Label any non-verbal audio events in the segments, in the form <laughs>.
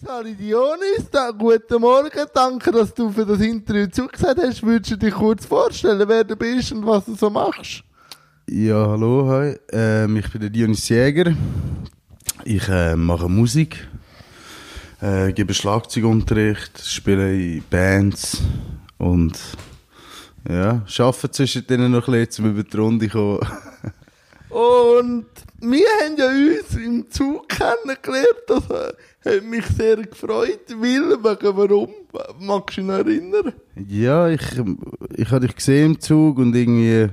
Sali Dionis, da, guten Morgen, danke, dass du für das Interview zugesagt hast. Würdest du dich kurz vorstellen, wer du bist und was du so machst? Ja, hallo, hi. Ähm, ich bin der Dionis Jäger. Ich äh, mache Musik, äh, gebe Schlagzeugunterricht, spiele in Bands und ja, arbeite zwischendrin noch ein bisschen, um über die Runde zu kommen. Und wir haben ja uns im Zug kennengelernt, das äh, hat mich sehr gefreut, weil, wegen warum, magst du dich noch erinnern? Ja, ich, ich habe dich gesehen im Zug und irgendwie,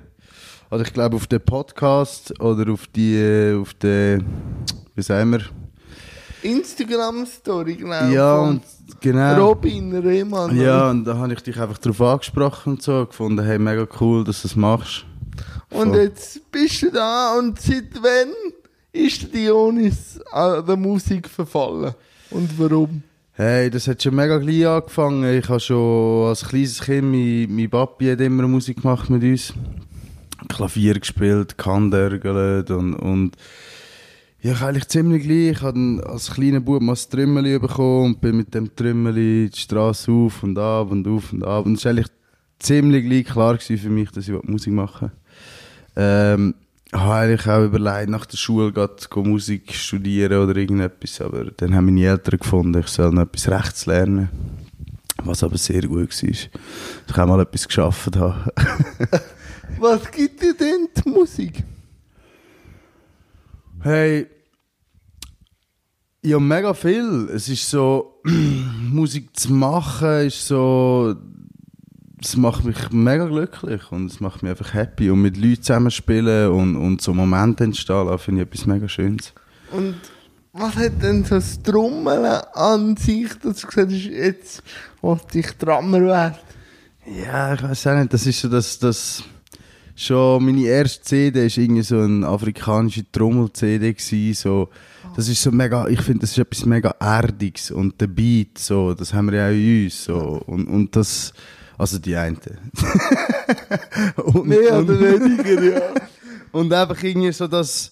also ich glaube auf den Podcast oder auf die, auf den, wie sagen wir? Instagram-Story, genau. Ja, und genau. Robin Rehmann. Ja, und da habe ich dich einfach darauf angesprochen und so, gefunden, hey, mega cool, dass du das machst. Und jetzt bist du da und seit wann ist Dionis an der Musik verfallen? Und warum? Hey, das hat schon mega klein angefangen. Ich habe schon als kleines Kind, mein, mein Papi hat immer Musik gemacht mit uns. Klavier gespielt, Kandörgelt und, und ja, ich eigentlich ziemlich gleich. Ich habe als kleiner Bub mal das Trümmeli bekommen und bin mit dem Trümmeli die Straße auf und ab und auf und ab. Und es war eigentlich ziemlich gleich klar für mich, dass ich Musik machen will. Ähm, habe eigentlich auch überlegt, nach der Schule go Musik studieren oder irgendetwas, aber dann haben meine Eltern gefunden, ich soll noch etwas Rechts lernen. Was aber sehr gut war. dass Ich auch mal etwas geschafft habe. <laughs> Was gibt dir denn die Musik? Hey, ja, mega viel. Es ist so, <clears throat> Musik zu machen ist so, es macht mich mega glücklich und es macht mich einfach happy. Und mit Leuten zusammenspielen und, und so Momente entstehen lassen, finde ich etwas mega Schönes. Und was hat denn so das Trommeln an sich, dass du gesagt hast, jetzt wollte ich Drummer werden? Ja, ich weiß auch nicht, das ist so, dass das schon meine erste CD ist irgendwie so eine afrikanische Trommel-CD so. Das ist so mega, ich finde, das ist etwas mega Erdiges und der Beat, so, das haben wir ja auch in uns, so. Und, und das, also die einen. <laughs> und, Mehr oder weniger, ja. <laughs> und einfach irgendwie so das,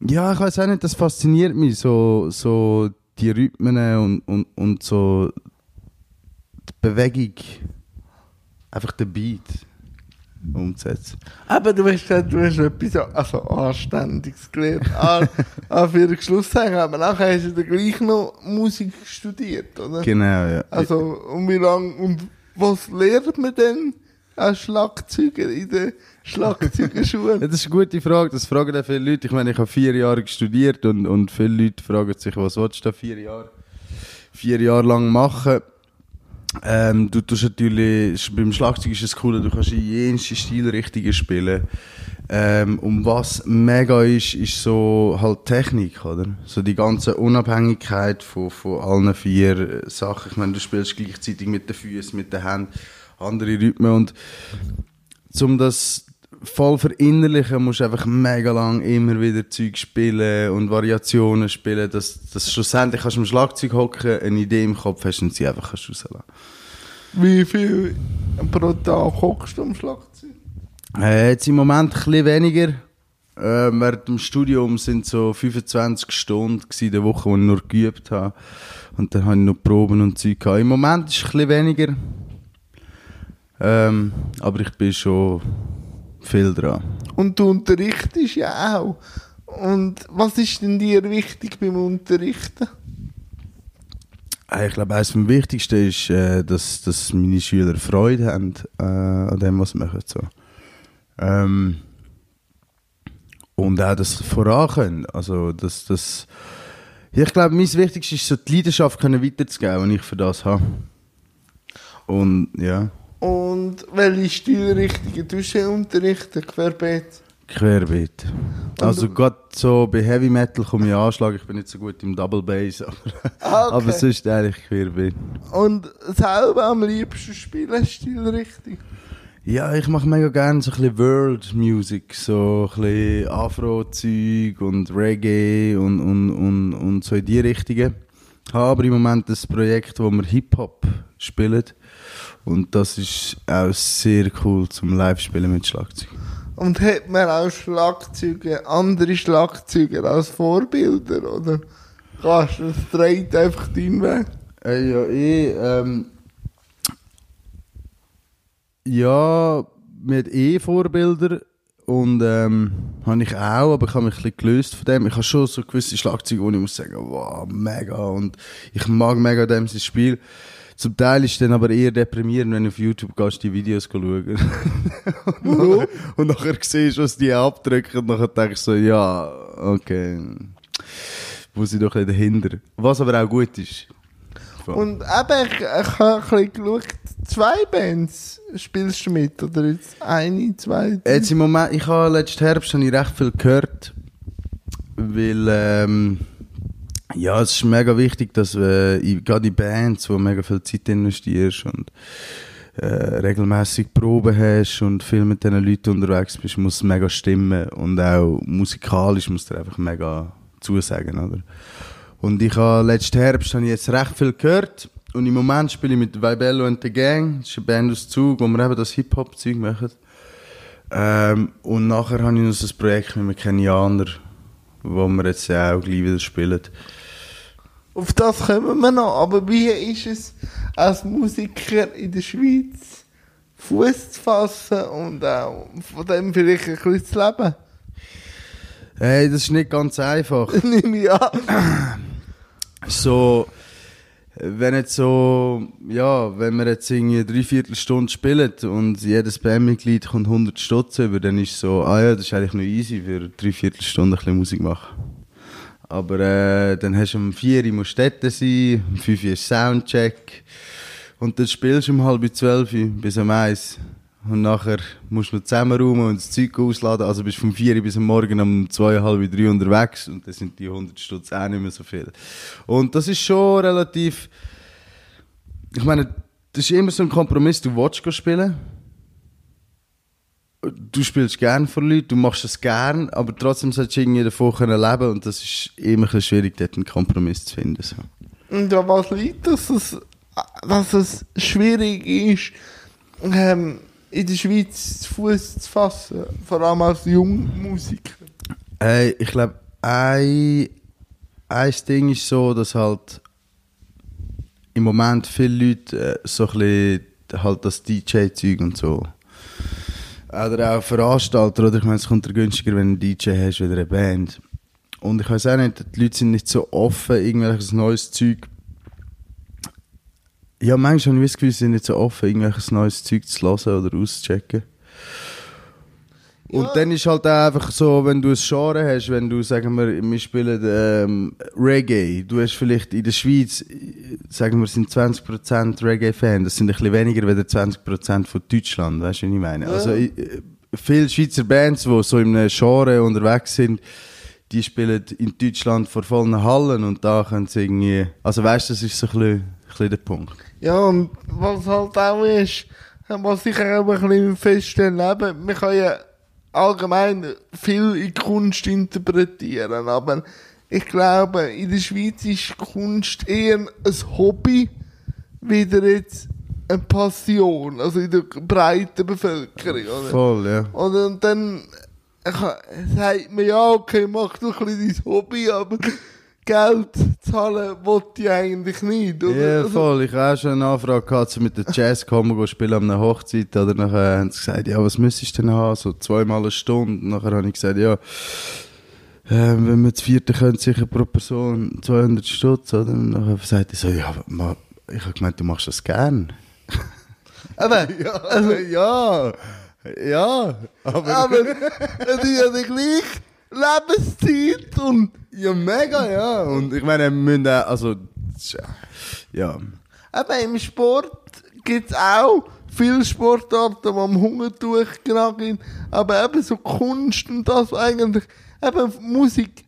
ja, ich weiß auch nicht, das fasziniert mich, so, so die Rhythmen und, und, und so die Bewegung, einfach der Beat umzusetzen. Aber du hast gesagt, du hast etwas also Anständiges gelernt. An, an für den Schluss sagen, aber nachher hast du dann gleich noch Musik studiert, oder? Genau, ja. Also, und wie lange, und was lernt man denn als Schlagzeuger in der Schlagzeugerschule? <laughs> Ja, das ist eine gute Frage, das fragen auch viele Leute. Ich meine, ich habe vier Jahre studiert und, und viele Leute fragen sich, was willst du da vier Jahre, vier Jahre lang machen? Ähm, du tust natürlich, beim Schlagzeug ist es cool, du kannst in jenste Stilrichtungen spielen. Ähm, und was mega ist, ist so halt Technik, oder? So die ganze Unabhängigkeit von, von allen vier äh, Sachen. Ich meine, du spielst gleichzeitig mit den Füßen, mit den Händen, andere Rhythmen und um das voll verinnerlichen, musst du einfach mega lang immer wieder Zeug spielen und Variationen spielen, dass, dass schlussendlich kannst du am Schlagzeug hocken, eine Idee im Kopf hast und sie einfach kannst rauslassen. Wie viel pro Tag hockst du am Schlagzeug? Äh, jetzt im Moment ein bisschen weniger. Äh, während dem Studium sind so 25 Stunden in der Woche, wo ich nur geübt habe. Und dann habe ich noch Proben und Zeug gehabt. Im Moment ist es ein bisschen weniger. Ähm, aber ich bin schon viel dran. Und du unterrichtest ja auch. Und was ist denn dir wichtig beim Unterrichten? Äh, Ich glaube, eines vom Wichtigsten ist, äh, dass, dass meine Schüler Freude haben äh, an dem, was sie machen. So. Ähm, und auch, dass sie voran können. Also, dass, ja, ich glaube, mein Wichtigstes ist, so die Leidenschaft können weiterzugeben, die ich für das habe. Und ja, Und welche Stilrichtungen tust du unterrichten? Querbeet? querbeet. Also, gerade so bei Heavy Metal komme ich Anschlag. Ich bin nicht so gut im Double Bass, <laughs> aber, Ah, okay. aber sonst eigentlich querbeet. Und selber am liebsten spielen Stilrichtung? Ja, ich mache mega gerne so ein bisschen World Music, so ein bisschen Afro-Zeug und Reggae und, und, und, und so in die Richtungen. Ich habe aber im Moment ein Projekt, wo wir Hip-Hop spielen und das ist auch sehr cool zum Live-Spielen mit Schlagzeug. Und hat man auch Schlagzeuge, andere Schlagzeuger als Vorbilder, oder? kannst. Es dreht einfach deinen Weg. Äh, ja, ich, ähm, ja, mit eh Vorbilder und ähm, habe ich auch, aber ich habe mich ein bisschen gelöst von dem. Ich habe schon so gewisse Schlagzeuge, wo ich muss sagen, wow, mega und ich mag mega dem sein Spiel. Zum Teil ist es dann aber eher deprimierend, wenn du auf YouTube gehst, die Videos schauen. <laughs> und, nachher, und nachher siehst, was die abdrücken und nachher denkst du so, ja, okay, muss ich doch ein bisschen dahinter. Was aber auch gut ist. Und eben, ich, ich habe ein bisschen geschaut, zwei Bands spielst du mit, oder jetzt eine, zwei? Jetzt im Moment, ich habe letzten Herbst habe ich recht viel gehört, weil ähm, ja, es ist mega wichtig, dass äh, in- gerade in Bands, wo mega viel Zeit investierst und äh, regelmäßig Proben hast und viel mit diesen Leuten unterwegs bist, muss es mega stimmen und auch musikalisch muss dir einfach mega zusagen, oder? Und ich habe letzten Herbst habe ich jetzt recht viel gehört und im Moment spiele ich mit Vibello and the Gang, das ist eine Band aus Zug, wo wir eben das Hip-Hop-Zeug machen. Ähm, und nachher habe ich noch ein Projekt mit einem Kenianer, wo wir jetzt auch gleich wieder spielen. Auf das kommen wir noch, aber wie ist es als Musiker in der Schweiz Fuß zu fassen und auch von dem vielleicht ein bisschen zu leben? Hey, das ist nicht ganz einfach. <laughs> Ich an. so, wenn jetzt so, ja, wenn wir jetzt irgendwie eine Dreiviertelstunde spielen und jedes Bandmitglied kommt 100 Stutz über, dann ist so, ah ja, das ist eigentlich noch easy für eine Dreiviertelstunde ein bisschen Musik machen. Aber äh, dann hast du um 4 Uhr musst du dort sein, um 5 Uhr ist Soundcheck und dann spielst du um halb 12 Uhr bis um 1 und nachher musst du noch zusammenräumen und das Zeug ausladen, also bist du vom 4 Uhr bis am Morgen um 2, halb 3 unterwegs und dann sind die 100 Stutz auch nicht mehr so viel. Und das ist schon relativ, ich meine, das ist immer so ein Kompromiss, du willst spielen, du spielst gern vor Leuten, du machst es gern, aber trotzdem solltest du irgendwie davon können leben und das ist immer ein schwierig, dort einen Kompromiss zu finden. So. Und an was liegt das, dass es, dass es schwierig ist, ähm, in der Schweiz Fuß zu fassen, vor allem als Jungmusiker? Hey, ich glaube, ein, ein Ding ist so, dass halt im Moment viele Leute äh, so ein halt das DJ-Zeug und so. Oder auch Veranstalter, oder ich meine, es kommt dir günstiger, wenn du einen DJ hast, wieder eine Band. Und ich weiß auch nicht, die Leute sind nicht so offen, irgendwelches neues Zeug. Ja, manchmal habe ich das Gefühl, sie sind nicht so offen, irgendwelches neues Zeug zu hören oder auszuchecken. Und Ja. dann ist halt auch einfach so, wenn du ein Genre hast, wenn du, sagen wir, wir spielen ähm, Reggae, du hast vielleicht in der Schweiz, sagen wir, sind 20% Reggae-Fan, das sind ein bisschen weniger als 20% von Deutschland, weißt du, was ich meine? Ja. Also, ich- äh, viele Schweizer Bands, die so in einem Genre unterwegs sind, die spielen in Deutschland vor vollen Hallen und da können sie irgendwie, also weißt du, das ist so ein bisschen, bisschen der Punkt. Ja, und was halt auch ist, was ich auch ein bisschen feststellen, eben, man kann ja allgemein viel in Kunst interpretieren, aber ich glaube, in der Schweiz ist Kunst eher ein Hobby, wieder jetzt eine Passion, also in der breiten Bevölkerung, oder? Voll, ja. Oder und dann sagt man, ja, okay, mach doch ein bisschen dein Hobby, aber Geld zahlen wollte ich eigentlich nicht, oder? Ja, Also- voll. Ich habe auch schon eine Anfrage gehabt, so mit der Jazz kommen, go spielen an einer Hochzeit. Oder nachher haben sie gesagt, ja, was müsstest du denn haben? So zweimal eine Stunde. Und nachher habe ich gesagt, ja, äh, wenn wir das vierte können, sicher pro Person 200 Stutz, oder? Und nachher sagt er so, ja, ma, ich habe gemeint, du machst das gern. <laughs> Aber, <laughs> Ja, also, ja, ja, aber, aber es ist ja die gleiche Lebenszeit und ja, mega, ja. Und ich meine, wir müssen also, ja. eben im Sport gibt es auch viele Sportarten, die am Hungertuch knacken, aber eben so Kunst und das eigentlich, eben Musik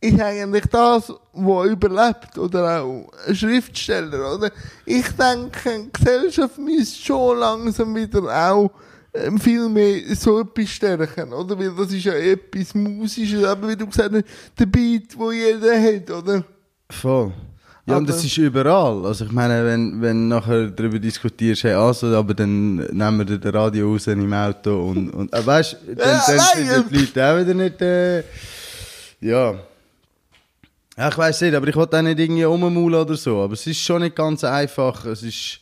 ist eigentlich das, was überlebt, oder auch ein Schriftsteller, oder? Ich denke, Gesellschaft müsste schon langsam wieder auch viel mehr so etwas stärken, oder? Weil das ist ja etwas Musisches, aber wie du gesagt hast, der Beat, wo jeder hat, oder? Voll. Ja, und Aber- das ist überall. Also ich meine, wenn, wenn du nachher darüber diskutierst, hey, also, aber dann nehmen wir den Radio raus im Auto und, und äh, weißt <laughs> du, dann, Ja, dann sind die Leute auch wieder nicht, äh, ja. Ja, ich weiß nicht, aber ich wollte auch nicht irgendwie rummaulen oder so. Aber es ist schon nicht ganz einfach. Es ist.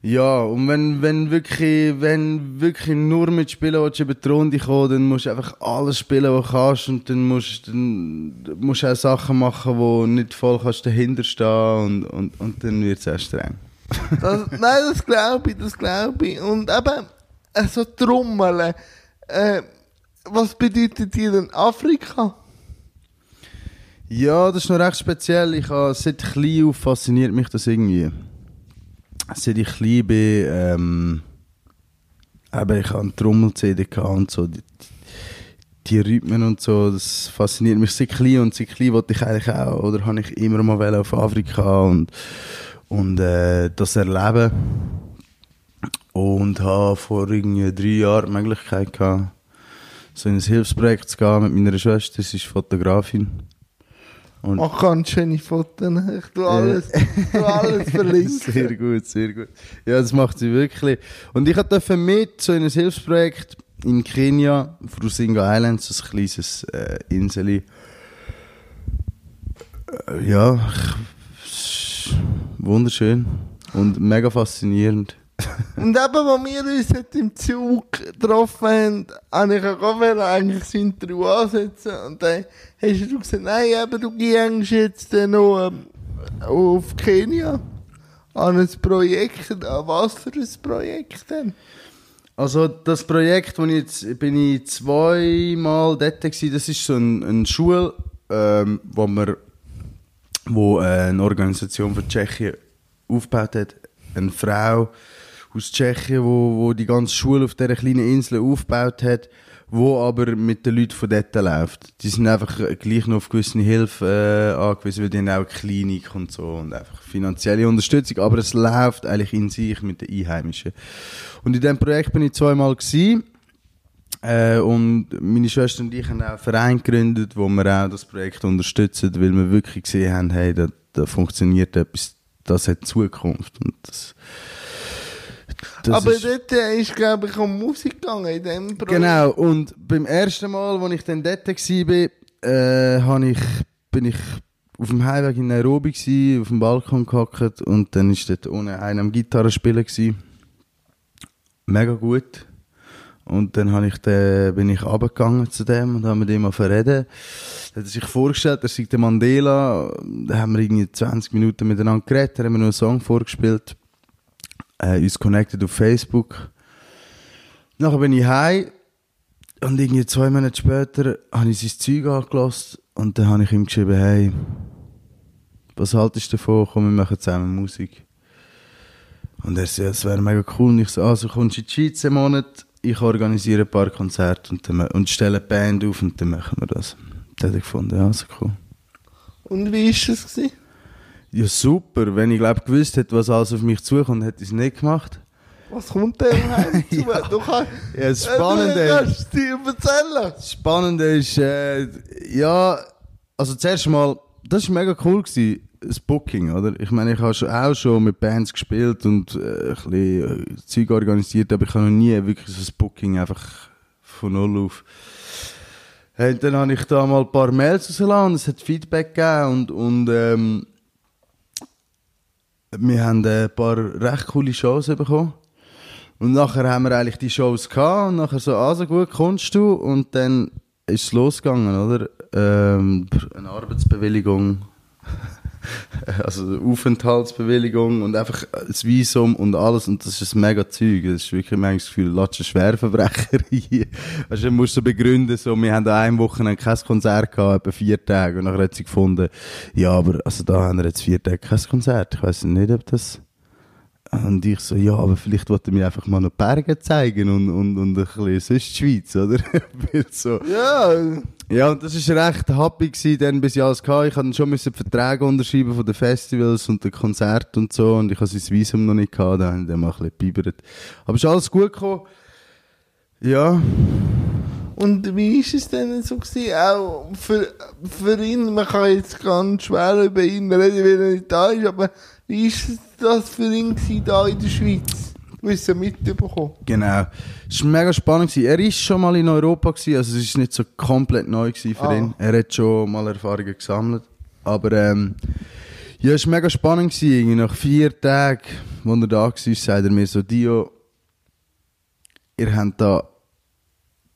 Ja, und wenn, wenn wirklich, wenn wirklich nur mit Spielen willst, über die Runde kommen, dann musst du einfach alles spielen, was du kannst, und dann musst, dann musst du auch Sachen machen, wo nicht voll kannst dahinter stehen, und, und, und dann wird es erst streng. <laughs> Das, nein, das glaube ich, das glaube ich. Und eben, äh, so Trommeln, äh, was bedeutet dir denn Afrika? Ja, das ist noch recht speziell. Ich habe, seit klein auf fasziniert mich das irgendwie. Seit ich klein bin, ähm, eben, ich eine Trommel-CD und so, die, die Rhythmen und so, das fasziniert mich seit klein und seit klein wollte ich eigentlich auch, oder habe ich immer mal auf Afrika und, und äh, das erleben. Und habe vor irgendwie drei Jahren die Möglichkeit gehabt, so in ein Hilfsprojekt zu gehen mit meiner Schwester, sie ist Fotografin. Und Mach ganz schöne Fotos. Ich tu alles, tu alles <laughs> verlinken. Sehr gut, sehr gut. Ja, das macht sie wirklich. Und ich durfte mit so in ein Hilfsprojekt in Kenia, Frusinga Islands, ein kleines äh, Insel. Äh, ja, wunderschön und mega faszinierend. Und eben, als wir uns im Zug getroffen haben, habe ich auch eigentlich das Interview ansetzen. Und dann hast du gesagt, nein, eben, du gehst jetzt noch ähm, auf Kenia an ein Projekt. An was für ein Projekt denn? Also das Projekt, wo ich jetzt bin ich zweimal dort gewesen, das ist so ein, eine Schule, ähm, wo man, wo äh, eine Organisation von Tschechien aufgebaut hat, eine Frau aus Tschechien, wo, wo die ganze Schule auf dieser kleinen Insel aufgebaut hat, wo aber mit den Leuten von dort läuft. Die sind einfach gleich noch auf gewisse Hilfe äh, angewiesen, weil die haben auch Klinik und so und einfach finanzielle Unterstützung, aber es läuft eigentlich in sich mit den Einheimischen. Und in diesem Projekt bin ich zweimal gewesen. Äh, und meine Schwester und ich haben auch einen Verein gegründet, wo wir auch das Projekt unterstützen, weil wir wirklich gesehen haben, hey, da, da funktioniert etwas, das hat Zukunft. Und das, das Aber ist- dort äh, ist, glaube ich, um Musik gegangen in dem Projekt. Genau, und beim ersten Mal, als ich dann dort war, äh, ich, bin ich auf dem Heimweg in Nairobi gsi, auf dem Balkon gehockt und dann war dort unten einer am Gitarre spielen. Gsi. Mega gut. Und dann ich den, bin ich runtergegangen zu dem und habe mit ihm verreden. Er hat sich vorgestellt, er sei der Mandela. Da haben wir irgendwie 20 Minuten miteinander geredet, da haben wir noch einen Song vorgespielt. Äh, uns connected auf Facebook. Nachher bin ich heim und irgendwie zwei Monate später habe ich sein Zeug angelassen und dann habe ich ihm geschrieben, hey, was haltest du davon? Komm, wir machen zusammen Musik. Und er ja, das wäre mega cool. Und ich so, also kommst du in die Schweiz einen Monat, ich organisiere ein paar Konzerte und, dann, und stelle eine Band auf und dann machen wir das. Dann hat er gefunden, ja, cool. Und wie war es? Gewesen? Ja, super. Wenn ich, glaube gewusst hätte, was alles auf mich zukommt, hätte ich es nicht gemacht. Was kommt denn <laughs> heim zu? Ja. Du kannst, Ja, das äh, Spannende- Du kannst dir erzählen. Das Spannende ist, äh, ja, also zuerst mal, das war mega cool, gewesen, das Booking, oder? Ich meine, ich habe schon, auch schon mit Bands gespielt und äh, ein bisschen äh, Zeug organisiert, aber ich habe noch nie wirklich so ein Booking einfach von null auf. Hey, dann habe ich da mal ein paar Mails rausgelassen und es hat Feedback gegeben und, und ähm, wir haben ein paar recht coole Shows bekommen. Und nachher haben wir eigentlich die Shows gehabt und nachher so, also gut, kommst du? Und dann ist es losgegangen, oder? Ähm, eine Arbeitsbewilligung, <laughs> also Aufenthaltsbewilligung und einfach das Visum und alles und das ist ein mega Zeug. Das ist wirklich manchmal das Gefühl, latscht ein Schwerverbrecher <laughs> hier. Also du musst so begründen, so, wir haben da eine Woche kein Konzert gehabt, etwa vier Tage und nachher hat sie gefunden, ja, aber also da haben wir jetzt vier Tage kein Konzert. Ich weiß nicht, ob das... Und ich so, ja, aber vielleicht wollte mir einfach mal noch Berge zeigen und, und, und ein bisschen sonst die Schweiz, oder? <laughs> So. Ja, Ja, und das war recht happy gewesen, dann, bis ich alles hatte. Ich hatte schon müssen Verträge unterschreiben von den Festivals und den Konzerten und so. Und ich hatte sein Visum noch nicht gehabt, da habe ich dann mal ein bisschen gebibert. Aber es ist alles gut gekommen. Ja. und wie ist es denn so gewesen? Auch für, für ihn, man kann jetzt ganz schwer über ihn reden, weil er nicht da ist, aber ist es das für ihn da in der Schweiz? müssen mitbekommen. Genau. Es war mega spannend. Er war schon mal in Europa, also es war nicht so komplett neu für Ah. ihn. Er hat schon mal Erfahrungen gesammelt. Aber ähm, ja, es war mega spannend. Irgendwie Nach vier Tagen, als er da war, sagt er mir so, Dio, ihr habt da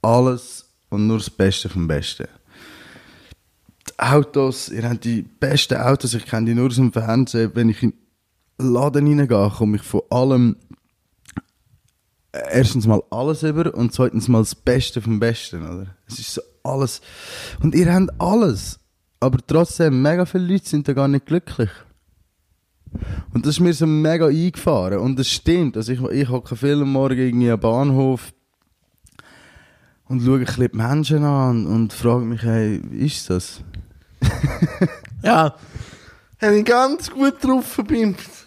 alles und nur das Beste vom Besten. Die Autos, ihr habt die besten Autos, ich kenne die nur aus dem Fernsehen. Wenn ich in Laden reingehe, komme ich von allem erstens mal alles über und zweitens mal das Beste vom Besten, oder? Es ist so alles. Und ihr habt alles. Aber trotzdem, mega viele Leute sind da gar nicht glücklich. Und das ist mir so mega eingefahren. Und das stimmt. Also ich, ich hocke viel am Morgen irgendwie am Bahnhof und schaue ein bisschen die Menschen an und, und frage mich, hey, wie ist das? Ja. <laughs> Habe ich ganz gut drauf verbindet.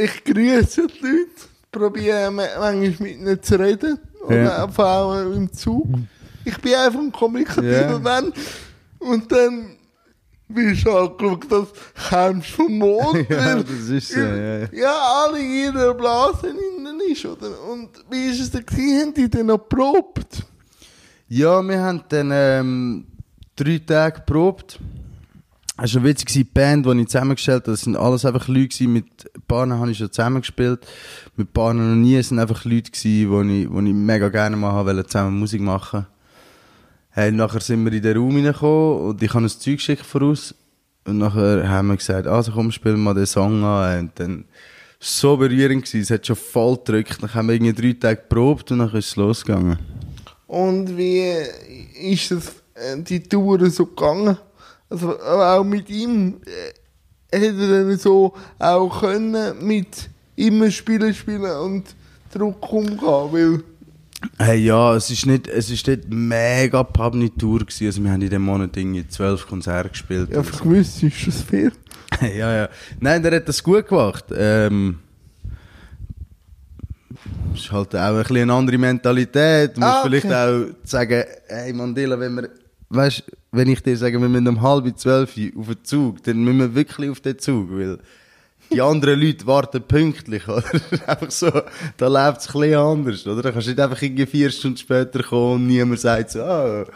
Ich grüße die Leute, probiere ma- manchmal mit ihnen zu reden. Oder Ja. einfach auch im Zug. Ich bin einfach ein kommunikativer. Mensch. Und dann wirst du angeschaut, dass kommst vom Mond. <laughs> Ja, das ist so, ja, ja. Ja, alle in ihrer Blase innen ist, oder? Und wie ist es denn gewesen? Haben die denn noch geprobt? Ja, wir haben dann ähm, drei Tage geprobt. Es war witzig, die Band, die ich zusammengestellt habe, das sind alles einfach Leute gewesen, mit ein paar habe ich schon zusammengespielt, mit ein paar noch nie, es sind einfach Leute gewesen, die ich, die ich mega gerne mal haben wollte, zusammen Musik machen. Hey, nachher sind wir in den Raum reingekommen und ich habe ein Zeug geschickt voraus und nachher haben wir gesagt, also komm, spielen wir mal den Song an. Und dann so berührend gewesen, es hat schon voll gedrückt, dann haben wir irgendwie drei Tage geprobt und dann ist es losgegangen. Und wie ist das, äh, die Tour so gegangen? Also aber auch mit ihm, äh, hätte er dann so auch können mit immer spielen, spielen und Druck umgehen, weil Hey, ja, es ist nicht, es ist nicht mega Pubni Tour gewesen. Also wir haben in dem Monat irgendwie zwölf Konzerte gespielt. ja, für gewiss ist das viel. <laughs> ja, ja. Nein, der hat das gut gemacht. Ähm, ist halt auch ein bisschen eine andere Mentalität. Du musst Ah, okay. vielleicht auch sagen, hey Mandela, wenn wir, weißt, wenn ich dir sage, wir müssen um halb zwölf auf den Zug, dann müssen wir wirklich auf den Zug, weil die anderen Leute warten pünktlich, <laughs> oder? einfach so, da läuft es ein bisschen anders, oder? Da kannst du nicht einfach irgendwie vier Stunden später kommen und niemand sagt so, ah. <laughs>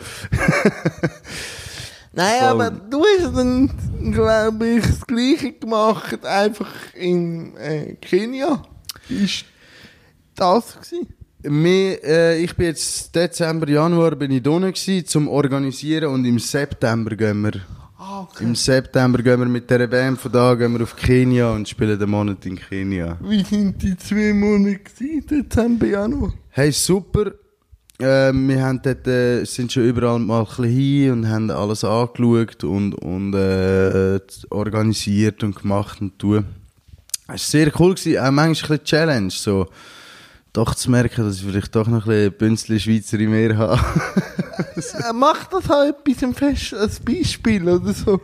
Nein, Voll. aber du hast dann, glaube ich, das Gleiche gemacht, einfach in äh, Kenia. Ist das gewesen? Äh, ich bin jetzt Dezember, Januar bin ich gewesen, zum Organisieren und im September gehen wir, Ah, okay. im September gehen wir mit dieser Band von da gehen wir auf Kenia und spielen den Monat in Kenia. Wie sind die zwei Monate gewesen, Dezember, Januar? Hey, super. Äh, wir haben dort, äh, sind schon überall mal ein bisschen hin und haben alles angeschaut und, und äh, organisiert und gemacht und tun. Es war sehr cool, gewesen, auch manchmal ein bisschen Challenge, so doch zu merken, dass ich vielleicht doch noch ein bisschen Schweizer in mir habe. <laughs> Äh, Macht das halt etwas im Fest als Beispiel oder so?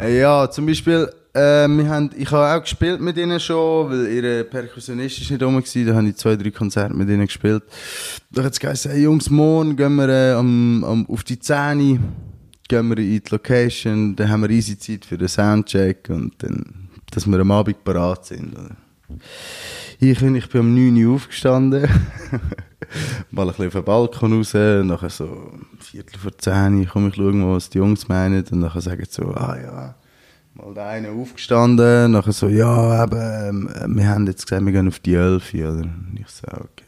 Äh, Ja, zum Beispiel, äh, wir haben, ich habe auch gespielt mit ihnen schon, weil ihre Perkussionist ist nicht rum war, da habe ich zwei, drei Konzerte mit ihnen gespielt. Da hat es geheißen, hey Jungs, morgen gehen wir äh, am, am, auf die Zähne, gehen wir in die Location, dann haben wir easy Zeit für den Soundcheck und dann, dass wir am Abend parat sind. Oder? Ich, ich bin um 9 Uhr aufgestanden, <laughs> mal ein bisschen auf den Balkon raus, und nachher so um Viertel vor 10 Uhr komme ich schauen, was die Jungs meinen, und nachher sagen so, ah ja, mal der eine aufgestanden, nachher so, ja, eben, ähm, wir haben jetzt gesagt, wir gehen auf die 11 Uhr, oder? Und ich so, okay.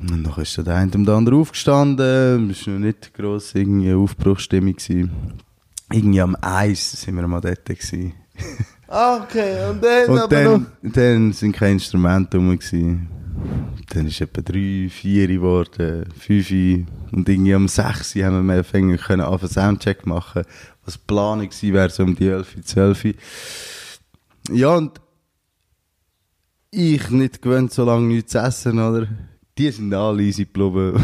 Und dann ist der eine und der andere aufgestanden, es war noch nicht gross irgendwie eine Aufbruchsstimmung. Gewesen. Irgendwie am Eis sind wir mal dort. Gewesen. <laughs> Ah, okay. Und dann Und aber noch... dann, dann sind keine Instrumente rum. Gewesen. Dann ist etwa drei, vier geworden, fünf. Und irgendwie um sechs haben wir mehr anfangen können, auf einen Soundcheck machen. Was Planung gewesen wäre, so um die elf, zwölf. Ja, und ich nicht gewöhnt, so lange nichts zu essen, oder? Die sind alle easy geblieben.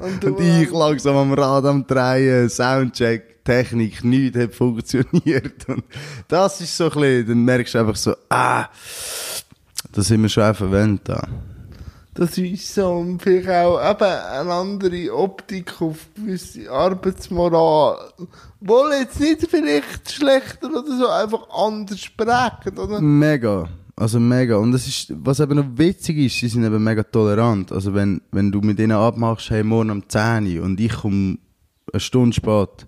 Und, <laughs> Und ich äh, langsam am Rad am Drehen, Soundcheck, Technik, nichts hat funktioniert. <laughs> Und das ist so ein bisschen, dann merkst du einfach so, ah, da sind wir schon auf verwendet da. Das ist so und vielleicht auch eben eine andere Optik auf gewisse Arbeitsmoral. Wohl jetzt nicht vielleicht schlechter oder so, einfach anders sprechen, oder? Mega. Also mega. Und das ist, was eben noch witzig ist, sie sind eben mega tolerant. Also wenn, wenn du mit ihnen abmachst, hey, morgen um 10 Uhr und ich komme eine Stunde spät,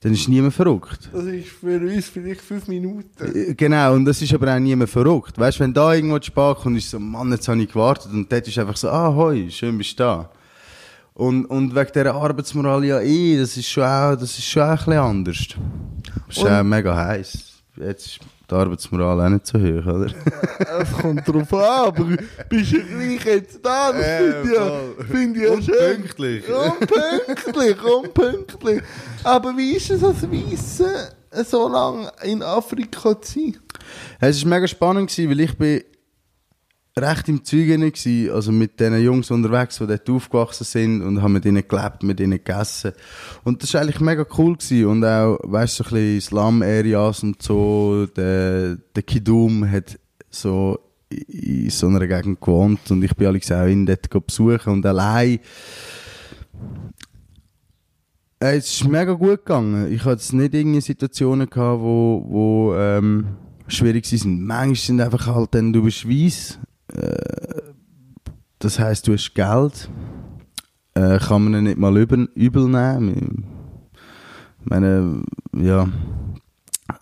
dann ist niemand verrückt. Das ist für uns vielleicht fünf Minuten. Äh, Genau, und das ist aber auch niemand verrückt. Weißt du, wenn da irgendwo zu spät kommt, ist so, Mann, jetzt habe ich gewartet. Und dort ist einfach so, ah, hoi, schön bist du da. Und, und wegen dieser Arbeitsmoral, ja, eh, das ist schon auch, das ist schon auch ein bisschen anders. Das ist Und- auch mega heiß. Jetzt die Arbeitsmoral auch nicht so hoch, oder? Es kommt drauf an, aber bist du gleich jetzt da? Das finde ich, ja- finde ich ja schön. Unpünktlich. Unpünktlich, unpünktlich. Aber wie ist es als Weisse, so lange in Afrika zu sein? Es war mega spannend, gewesen, weil ich bin recht im Zeugen war, also mit diesen Jungs unterwegs, die dort aufgewachsen sind und haben mit ihnen gelebt, mit ihnen gegessen. Und das war eigentlich mega cool gewesen. und auch, weißt du, so ein bisschen Slum-Areas und so, der, der Kidum hat so in so einer Gegend gewohnt und ich bin Alex auch ihn dort besuchen und allein äh, es ist mega gut gegangen. Ich hatte nicht irgendwie Situationen gehabt, wo, wo ähm, schwierig sind. Manchmal sind einfach halt, dann du bist weiss, das heisst, du hast Geld, äh, kann man ihn nicht mal übel, übel nehmen. Ich meine, ja,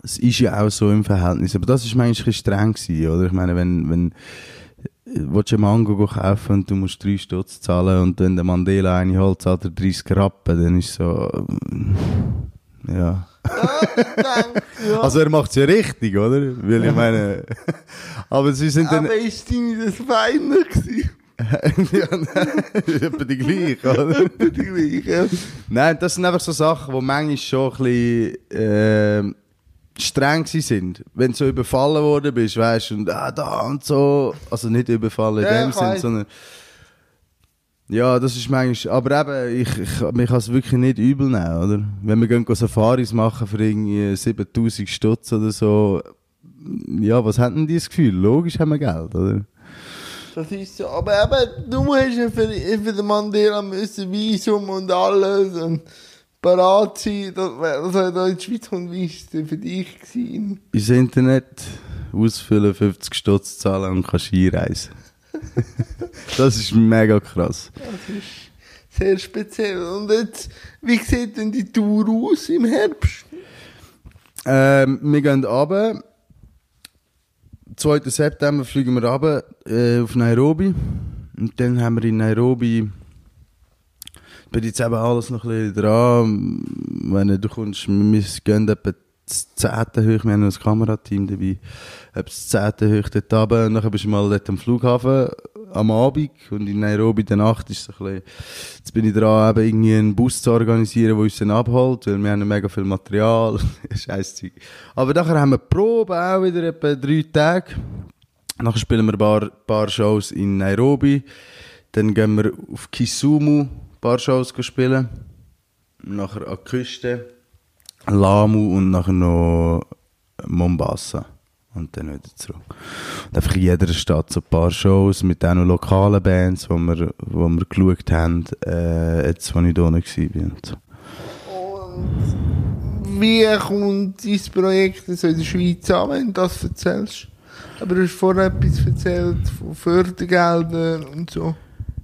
es ist ja auch so im Verhältnis, aber das ist manchmal streng gewesen, oder? Ich meine, wenn, wenn, willst du einen Mango kaufen und du musst 3 Stutz zahlen und wenn der Mandela eine holt, zahlt er 30 Rappen, dann ist so, ähm, ja. Ja. Also er macht es ja richtig, oder? Weil ich meine, aber sie sind dann, Aber ist deine das feiner gewesen? <laughs> ja, nein, etwa die gleich, oder? <laughs> Die gleiche. Nein, das sind einfach so Sachen, die manchmal schon ein bisschen ähm, streng sind. Wenn du so überfallen worden bist, weißt du, und ah, da und so. Also nicht überfallen in Ja, dem ich Sinn, weiss. sondern. Ja, das ist manchmal. Aber eben, ich, ich, man kann es wirklich nicht übel nehmen, oder? Wenn wir gehen Safaris machen für irgendwie 7000 Stutz oder so. Ja, was hat denn dieses Gefühl? Logisch haben wir Geld, oder? Das ist so. Aber eben, du hast ja für, für den Mandela müssen Visum und alles und parat sein. Das, also da in die Schweiz kommt, wie ist für dich gewesen? ins Internet ausfüllen, 50 Stutz zahlen und kannst einreisen. Das ist mega krass. Das ist sehr speziell. Und jetzt, wie sieht denn die Tour aus im Herbst? Ähm, wir gehen runter. 2. September fliegen wir runter äh, auf Nairobi. Und dann haben wir in Nairobi. Bin jetzt eben alles noch ein bisschen dran. Wenn du kommst, wir gehen etwa das 10. hoch. Wir haben noch ein Kamerateam dabei. Etwa das 10. hoch dort runter. Und dann bist du mal dort am Flughafen am Abend. Und in Nairobi der Nacht ist so ein bisschen, jetzt bin ich dran, eben irgendwie einen Bus zu organisieren, der uns dann abholt, weil wir haben mega viel Material. <laughs> Scheiß Zeug. Aber nachher haben wir Probe auch wieder etwa drei Tage. Nachher spielen wir ein paar, paar Shows in Nairobi. Dann gehen wir auf Kisumu ein paar Shows spielen. Nachher an die Küste, Lamu und nachher noch Mombasa. Und dann wieder zurück. Und einfach in jeder Stadt so ein paar Shows mit noch lokalen Bands, wo wir, wo wir geschaut haben, äh, jetzt, als ich da unten war. Und so. Wie kommt dein Projekt so in der Schweiz an, wenn du das erzählst? Aber du hast vorher etwas erzählt von Fördergeldern und so.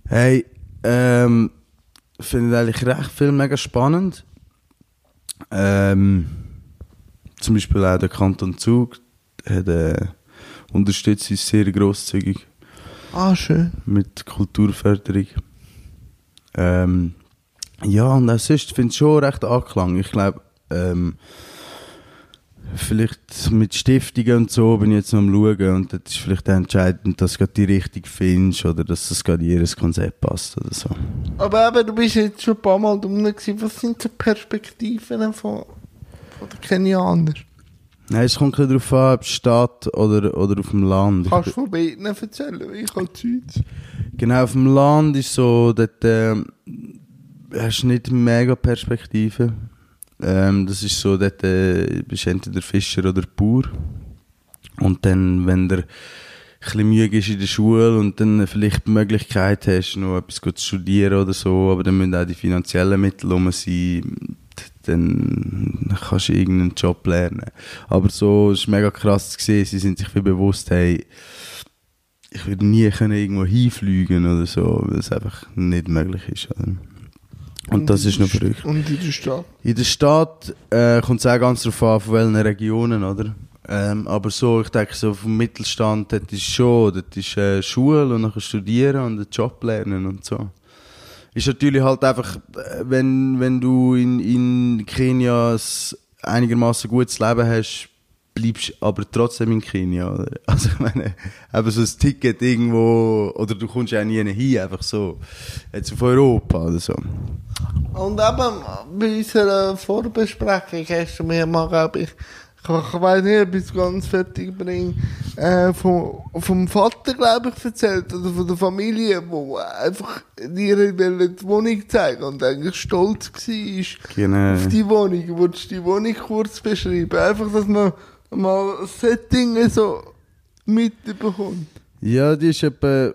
Hey, ähm, finde ich eigentlich recht viel mega spannend. Ähm, zum Beispiel auch der Kanton Zug hat, äh, unterstützt uns sehr grosszügig Ah, schön. mit Kulturförderung. Ähm, ja, und auch sonst finde ich schon recht Anklang. Ich glaube, ähm, vielleicht mit Stiftungen und so bin ich jetzt noch am schauen und das ist vielleicht auch entscheidend, dass du die Richtung findest oder dass das gerade in ihr Konzept passt oder so. Aber eben, du bist jetzt schon ein paar Mal gewesen. Was sind so die Perspektiven von, den Kenianern? Nein, es kommt darauf an, ob Stadt oder, oder auf dem Land. Kannst du von beiden erzählen? Ich kann Deutsch. Genau, auf dem Land ist so, dort äh, hast du nicht mega Perspektive. Ähm, das ist so, dort äh, bist entweder Fischer oder Bauer. Und dann, wenn der bisschen müde ist in der Schule und dann vielleicht die Möglichkeit hast, noch etwas zu studieren oder so, aber dann müssen auch die finanziellen Mittel um sein, dann kannst du irgendeinen Job lernen. Aber so ist mega krass sehen, sie sind sich viel bewusst, hey, ich würde nie können irgendwo hinfliegen oder so, weil es einfach nicht möglich ist. Oder? Und das ist noch verrückt. Und in der Stadt? In der Stadt äh, kommt es auch ganz darauf an, von welchen Regionen, oder? Ähm, aber so, ich denke, so vom Mittelstand, das ist schon, das ist äh, Schule und dann studieren und einen Job lernen und so. Ist natürlich halt einfach, äh, wenn, wenn du in, in Kenia ein einigermaßen gutes Leben hast, bleibst aber trotzdem in Kenia. Oder? <laughs> Also ich meine, eben so ein Ticket irgendwo, oder du kommst ja nie hin, einfach so, jetzt auf Europa oder so. Und eben bei unserer Vorbesprechung hast du mir mal, glaube ich, ich, ich weiß nicht, ob ich es ganz fertig bringe, äh, vom, vom Vater, glaube ich, erzählt, oder von der Familie, wo einfach dir die Wohnung zeigen und eigentlich stolz war Genau. auf die Wohnung. Wolltest du die Wohnung kurz beschreiben? Einfach, dass man mal Setting so mitbekommt. Ja, die ist etwa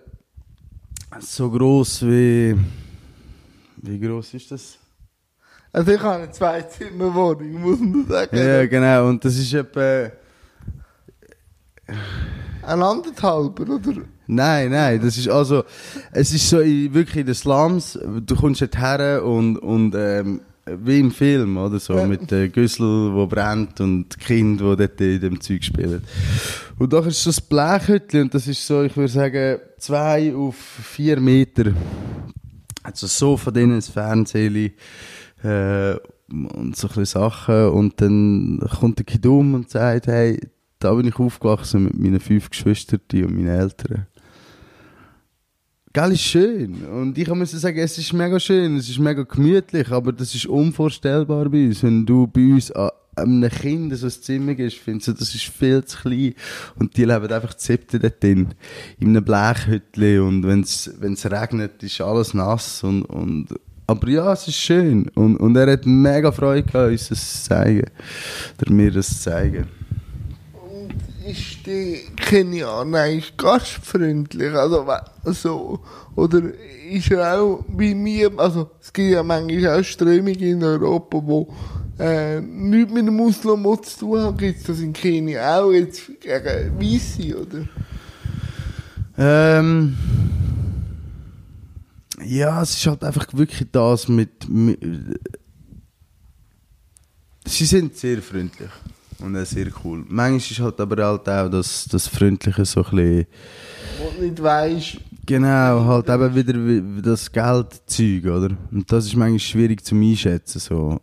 so groß wie. Wie groß ist das? Also ich habe eine Zwei-Zimmer-Wohnung, muss man sagen. Ja, genau. Und das ist etwa. Ein anderthalber, oder? Nein, nein, das ist also. Es ist so in, wirklich in den Slums. Du kommst dort her und. und ähm, wie im Film, oder so, Ja. mit der Güssel, wo brennt und Kind, wo dort in dem Zeug spielen. Und da ist so ein Blechhütchen und das ist so, ich würde sagen, zwei auf vier Meter. Also so von denen ein Fernsehen äh, und so ein Sachen und dann kommt der Kidum und sagt, hey, da bin ich aufgewachsen mit meinen fünf Geschwistern und meinen Eltern. Gell, ist schön. Und ich muss sagen, es ist mega schön, es ist mega gemütlich, aber das ist unvorstellbar bei uns. Wenn du bei uns an einem Kind so ein Zimmer gehst, findest du, das ist viel zu klein. Und die leben einfach zu siebten dort drin, in einem Blechhütchen. Und wenn es regnet, ist alles nass. Und, und, aber ja, es ist schön. Und, und er hat mega Freude gehabt, uns das zu zeigen. Oder mir das zu zeigen. Ist die Kenianer eigentlich gastfreundlich? Also, so, oder ist er auch wie mir, also es gibt ja manchmal auch Strömungen in Europa, wo äh, nichts mit dem Muslim zu tun haben. Gibt es das in Kenia auch jetzt gegen Weisse, oder? Ähm, ja, es ist halt einfach wirklich das mit, mit. Sie sind sehr freundlich und auch sehr cool. Manchmal ist halt aber halt auch das, das Freundliche so ein bisschen. Du nicht weisst, Genau, halt eben wieder wie- das Geldzeug, oder? Und das ist manchmal schwierig zu einschätzen. So.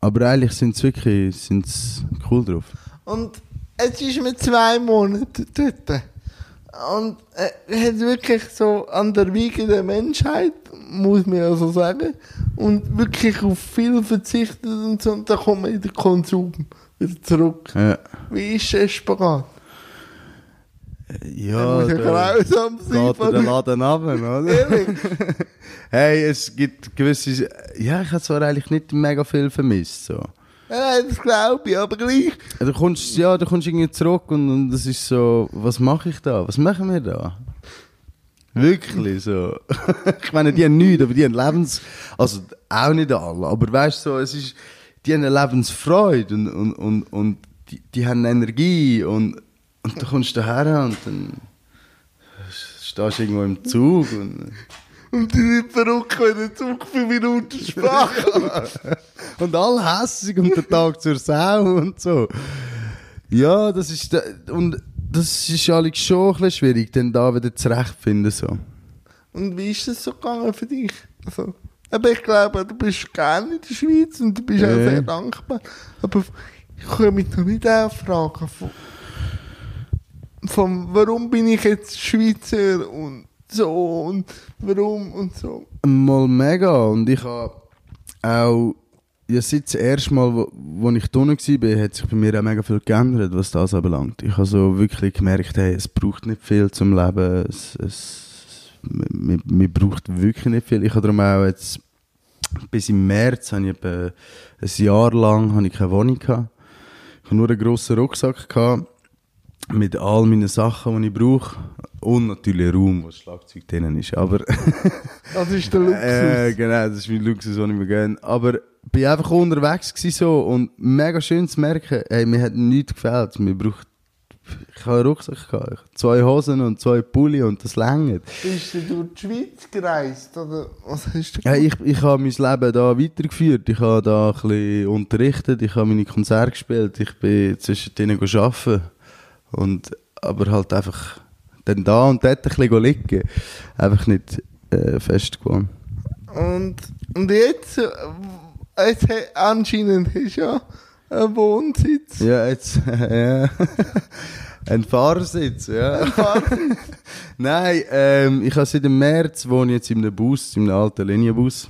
Aber eigentlich sind sie wirklich sind's cool drauf. Und es ist mit zwei Monaten dort. Und äh, hat wirklich so an der Wiege der Menschheit, muss man ja so sagen, und wirklich auf viel verzichtet und so, und dann kommt man in den Konsum wieder zurück. Ja, Wie ist der Spagat? ja muss ja grausam sein. geht der von- Laden runter, oder? <laughs> <laughs> Hey, es gibt gewisse. Ja, ich habe zwar eigentlich nicht mega viel vermisst. So. Nein, das glaube ich, aber gleich. Du kommst, ja, du kommst irgendwie zurück und, und das ist so, was mache ich da? Was machen wir da? Wirklich so. <laughs> ich meine, die haben nichts, aber die haben Lebens. Also auch nicht alle, aber weißt du, so, es ist. Die haben eine Lebensfreude und, und, und, und die, die haben Energie und, und du kommst daher und dann stehst du irgendwo im Zug und. <laughs> Und die sind verrückt, wenn der Zug für Minuten sprach. <laughs> und alle hässig und der Tag zur Sau und so. Ja, das ist, und das ist alles schon ein bisschen schwierig, dann da wieder zurechtfinden, so. Und wie ist das so gegangen für dich? Also, aber ich glaube, du bist gerne in der Schweiz und du bist auch sehr dankbar. Aber ich kann mich noch nicht auch fragen, von, von warum bin ich jetzt Schweizer und so und warum und so. Mal mega. Und ich habe auch, ja, seit das erste Mal, wo, wo ich da war, hat sich bei mir auch mega viel geändert, was das anbelangt. Ich habe so wirklich gemerkt, hey, es braucht nicht viel zum Leben. Es, es, man, man braucht wirklich nicht viel. Ich habe darum auch jetzt, bis im März, habe ich etwa ein Jahr lang habe ich keine Wohnung gehabt. Ich habe nur einen grossen Rucksack gehabt. mit all meinen Sachen, die ich brauche. Und natürlich Raum, wo das Schlagzeug drin ist. Aber <laughs> Das ist der Luxus. äh, genau, das ist mein Luxus, den ich mir gönne. Aber bin einfach unterwegs so und mega schön zu merken, hey, mir hat nichts gefällt. Mir braucht, ich habe einen Rucksack gehabt, zwei Hosen und zwei Pulli und das längert. Bist du durch die Schweiz gereist? Oder was hast du Ja, ich, ich habe mein Leben da weitergeführt. Ich habe da ein bisschen unterrichtet, ich habe meine Konzerte gespielt, ich bin zwischen denen arbeiten. Und, aber halt einfach dann da und dort ein bisschen liegen. Einfach nicht äh, fest geworden. Und, und jetzt, äh, jetzt he- anscheinend du ja einen Wohnsitz. Ja, jetzt, <laughs> ja. Ein Fahrersitz, ja. <laughs> Nein, ähm, ich habe seit dem März wohne ich jetzt in einem Bus, in einem alten Linienbus.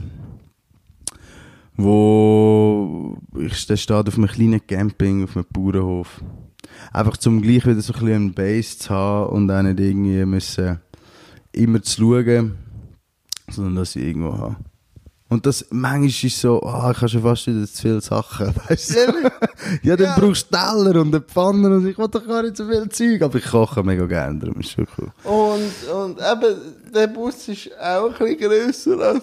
Wo ich der steht auf einem kleinen Camping, auf einem Bauernhof. Einfach zum gleich wieder so ein bisschen einen Base zu haben und auch nicht irgendwie müssen immer zu schauen, sondern dass ich irgendwo habe. Und das manchmal ist so, ah, ich habe schon fast wieder zu viele Sachen, <laughs> weißt du? <laughs> ja, dann Ja. brauchst du Teller und eine Pfanne und ich will doch gar nicht so viel Zeug, aber ich koche mega gerne, darum ist schon cool. Und, und eben, der Bus ist auch ein bisschen grösser als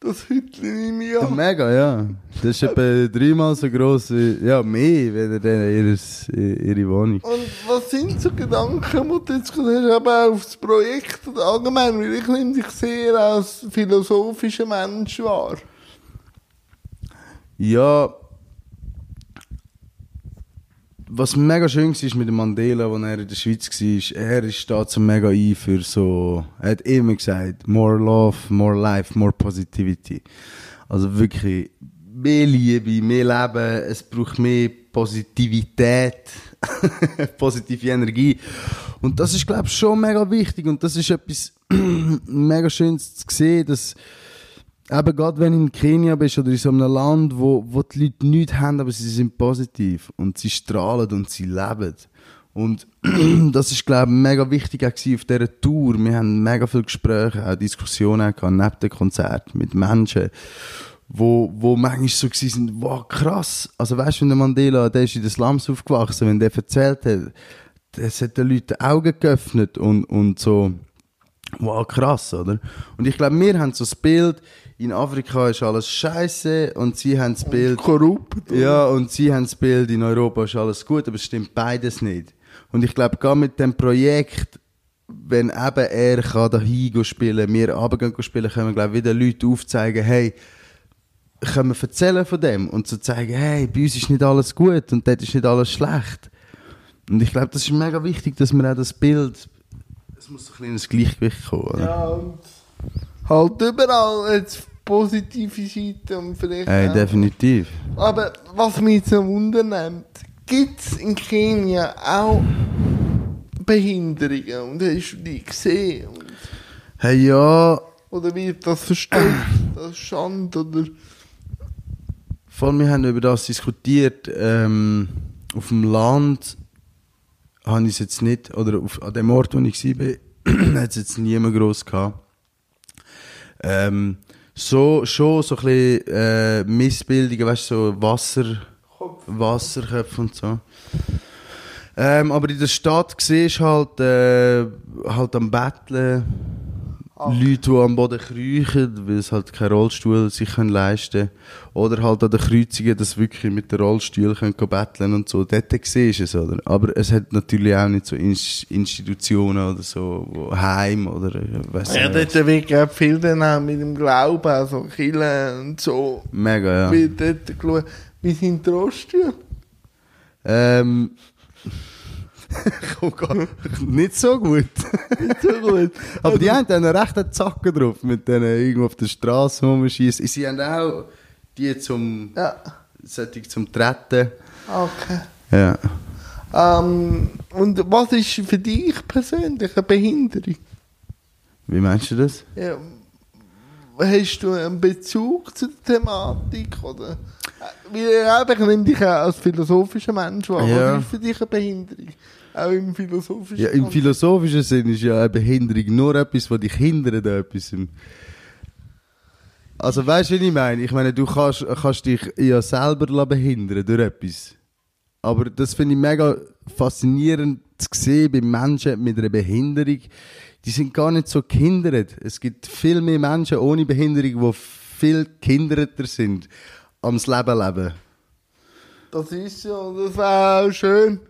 das Hütchen in mir. Mega, ja. Das ist etwa dreimal so gross, wie, ja, mehr, wie dann ihres, ihre Wohnung. Und was sind so Gedanken, die du jetzt gerade hast, aber auf das Projekt oder allgemein, weil ich nehme dich sehr als philosophischer Mensch wahr. Ja, was mega schön war mit dem Mandela, als er in der Schweiz war, er ist da so mega ein für so, er hat immer gesagt, more love, more life, more positivity. Also wirklich mehr Liebe, mehr Leben, es braucht mehr Positivität, <laughs> positive Energie. Und das ist, glaube ich, schon mega wichtig und das ist etwas <clears throat> mega Schönes zu sehen, dass Eben gerade wenn du in Kenia bist oder in so einem Land, wo, wo die Leute nichts haben, aber sie sind positiv und sie strahlen und sie leben. Und <clears throat> das ist, glaube ich, mega wichtig auch auf dieser Tour. Wir haben mega viele Gespräche, auch Diskussionen gehabt, neben dem Konzert mit Menschen, wo, wo manchmal so sind, wow, krass. Also weißt du, wenn der Mandela, der ist in den Slums aufgewachsen, wenn der erzählt hat, das hat den Leuten die Augen geöffnet und, und so, Wow, krass, oder? Und ich glaube, wir haben so das Bild, in Afrika ist alles scheiße und sie haben das Bild, Korrupt. ja, und sie haben das Bild, in Europa ist alles gut, aber es stimmt beides nicht. Und ich glaube, gerade mit dem Projekt, wenn eben er kann dahin spielen, wir runtergehen gehen spielen, können wir, glaube wieder Leute aufzeigen, hey, können wir erzählen von dem und zu zeigen, hey, bei uns ist nicht alles gut und dort ist nicht alles schlecht. Und ich glaube, das ist mega wichtig, dass man auch das Bild, es muss so ein kleines Gleichgewicht kommen. Oder? Ja, und halt überall jetzt positive Seiten und vielleicht auch. definitiv. Aber was mich so wundernimmt, gibt es in Kenia auch Behinderungen? Und hast du die gesehen? Und, Hey, ja, oder wird das versteckt, <clears throat> das Schand oder... vor allem, wir haben über das diskutiert. Ähm, auf dem Land habe ich es jetzt nicht, oder auf, an dem Ort, wo ich war, hat es jetzt niemand gross gehabt. Ähm, so, schon so ein bisschen äh, Missbildungen, weißt du, so Wasser, Wasserköpfe und so. Ähm, aber in der Stadt siehst du halt, äh, halt am Betteln, Leute, die am Boden kriechen, weil sie halt keinen Rollstuhl sich können leisten können. Oder halt an den Kreuzungen, dass sie wirklich mit den Rollstuhl können betteln und so. Dort siehst du es, oder? Aber es hat natürlich auch nicht so Inst- Institutionen oder so, wo Heim oder, äh, weiss Ja, dort wird glaub, viel dann auch mit dem Glauben, also Kirche und so, Mega, ja. wird dort geschaut. Wie sind die Roststühle? Ähm, <laughs> <laughs> nicht so gut. <laughs> Nicht so gut. Aber die haben dann einen rechten Zacken drauf, mit denen irgendwo auf der Straße rumschießen. Sie haben auch die zum, Ja, zum Treten. okay. Ja. Ähm, und was ist für dich persönlich eine Behinderung? Wie meinst du das? Ja, hast du einen Bezug zu der Thematik? Oder? Äh, Weil ja, ich nehme dich auch als philosophischer Mensch wahr. Ja. Was ist für dich eine Behinderung? Auch im philosophischen Ja, im philosophischen Sinn ist ja eine Behinderung nur etwas, was dich hindert an etwas. Also weißt du, wie ich meine? Ich meine, du kannst, kannst dich ja selber behindern durch etwas. Aber das finde ich mega faszinierend zu sehen bei Menschen mit einer Behinderung, die sind gar nicht so gehindert. Es gibt viel mehr Menschen ohne Behinderung, die viel gehinderter sind ams Leben leben. Das ist so, das wäre auch schön.